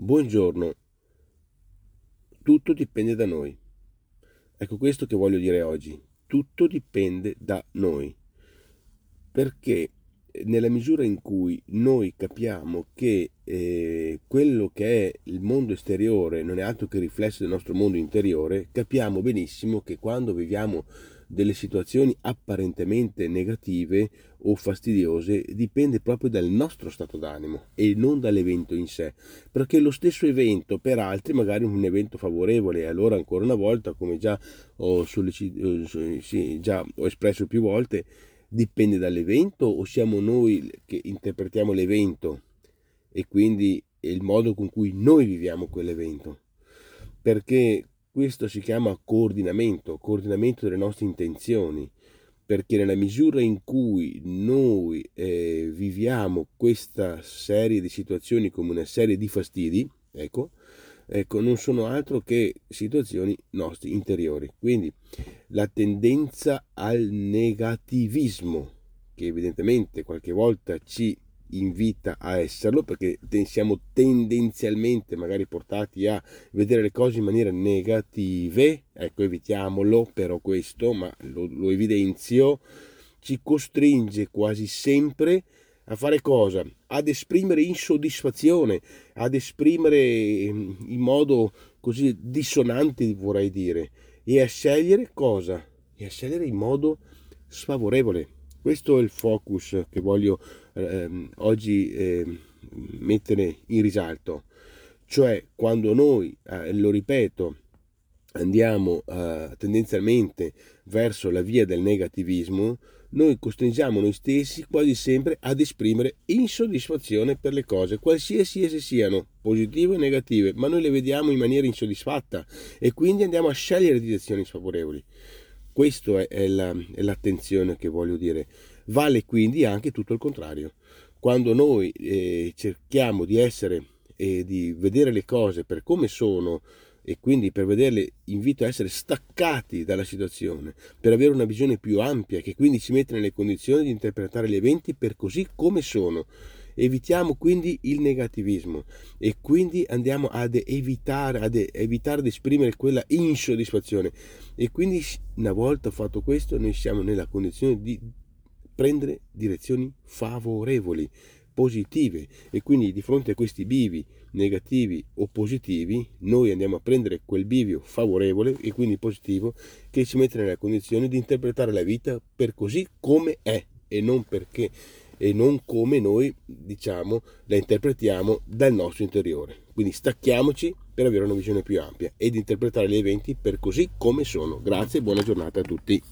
Buongiorno, tutto dipende da noi. Ecco questo che voglio dire oggi, tutto dipende da noi, perché nella misura in cui noi capiamo che eh, quello che è il mondo esteriore non è altro che riflesso del nostro mondo interiore, capiamo benissimo che quando viviamo delle situazioni apparentemente negative o fastidiose dipende proprio dal nostro stato d'animo e non dall'evento in sé, perché lo stesso evento per altri magari un evento favorevole e allora ancora una volta come già ho, sollecit- eh, sì, già ho espresso più volte dipende dall'evento o siamo noi che interpretiamo l'evento e quindi il modo con cui noi viviamo quell'evento? Perché questo si chiama coordinamento, coordinamento delle nostre intenzioni, perché nella misura in cui noi eh, viviamo questa serie di situazioni come una serie di fastidi, ecco, ecco, non sono altro che situazioni nostre interiori. Quindi la tendenza al negativismo, che evidentemente qualche volta ci invita a esserlo perché siamo tendenzialmente magari portati a vedere le cose in maniera negative ecco evitiamolo però questo ma lo, lo evidenzio ci costringe quasi sempre a fare cosa? Ad esprimere insoddisfazione, ad esprimere in modo così dissonante, vorrei dire, e a scegliere cosa? E a scegliere in modo sfavorevole. Questo è il focus che voglio eh, oggi eh, mettere in risalto, cioè quando noi, eh, lo ripeto, andiamo eh, tendenzialmente verso la via del negativismo, noi costringiamo noi stessi quasi sempre ad esprimere insoddisfazione per le cose, qualsiasi esse siano, positive o negative, ma noi le vediamo in maniera insoddisfatta e quindi andiamo a scegliere direzioni sfavorevoli. Questa è, è, la, è l'attenzione che voglio dire. Vale quindi anche tutto il contrario. Quando noi eh, cerchiamo di essere e di vedere le cose per come sono e quindi per vederle invito a essere staccati dalla situazione, per avere una visione più ampia che quindi ci mette nelle condizioni di interpretare gli eventi per così come sono. Evitiamo quindi il negativismo e quindi andiamo ad evitare, ad evitare di esprimere quella insoddisfazione. E quindi una volta fatto questo noi siamo nella condizione di prendere direzioni favorevoli, positive e quindi di fronte a questi bivi negativi o positivi noi andiamo a prendere quel bivio favorevole e quindi positivo che ci mette nella condizione di interpretare la vita per così come è e non perché e non come noi diciamo la interpretiamo dal nostro interiore. Quindi stacchiamoci per avere una visione più ampia ed interpretare gli eventi per così come sono. Grazie e buona giornata a tutti.